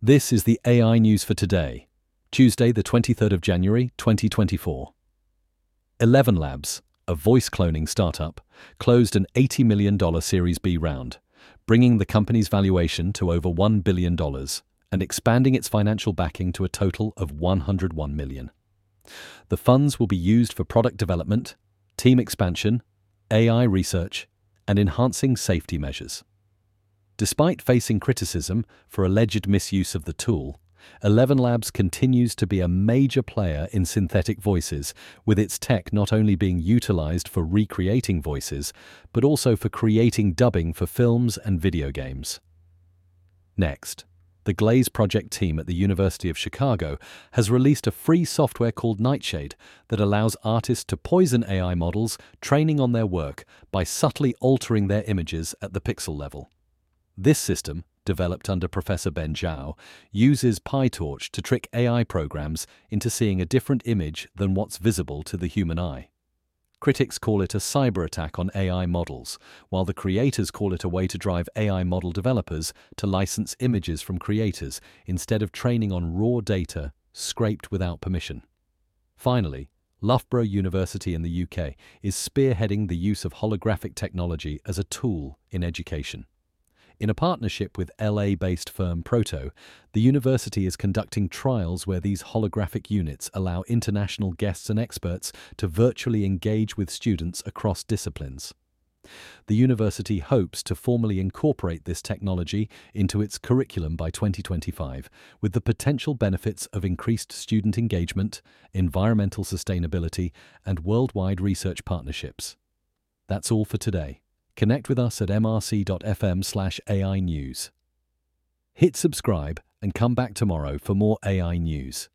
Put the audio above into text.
This is the AI news for today, Tuesday, the 23rd of January, 2024. Eleven Labs, a voice cloning startup, closed an $80 million Series B round, bringing the company's valuation to over $1 billion and expanding its financial backing to a total of 101 million. The funds will be used for product development, team expansion, AI research, and enhancing safety measures. Despite facing criticism for alleged misuse of the tool, Eleven Labs continues to be a major player in synthetic voices, with its tech not only being utilized for recreating voices, but also for creating dubbing for films and video games. Next, the Glaze project team at the University of Chicago has released a free software called Nightshade that allows artists to poison AI models training on their work by subtly altering their images at the pixel level. This system, developed under Professor Ben Zhao, uses PyTorch to trick AI programs into seeing a different image than what's visible to the human eye. Critics call it a cyber attack on AI models, while the creators call it a way to drive AI model developers to license images from creators instead of training on raw data scraped without permission. Finally, Loughborough University in the UK is spearheading the use of holographic technology as a tool in education. In a partnership with LA based firm Proto, the university is conducting trials where these holographic units allow international guests and experts to virtually engage with students across disciplines. The university hopes to formally incorporate this technology into its curriculum by 2025, with the potential benefits of increased student engagement, environmental sustainability, and worldwide research partnerships. That's all for today. Connect with us at mrc.fm slash AI News. Hit subscribe and come back tomorrow for more AI news.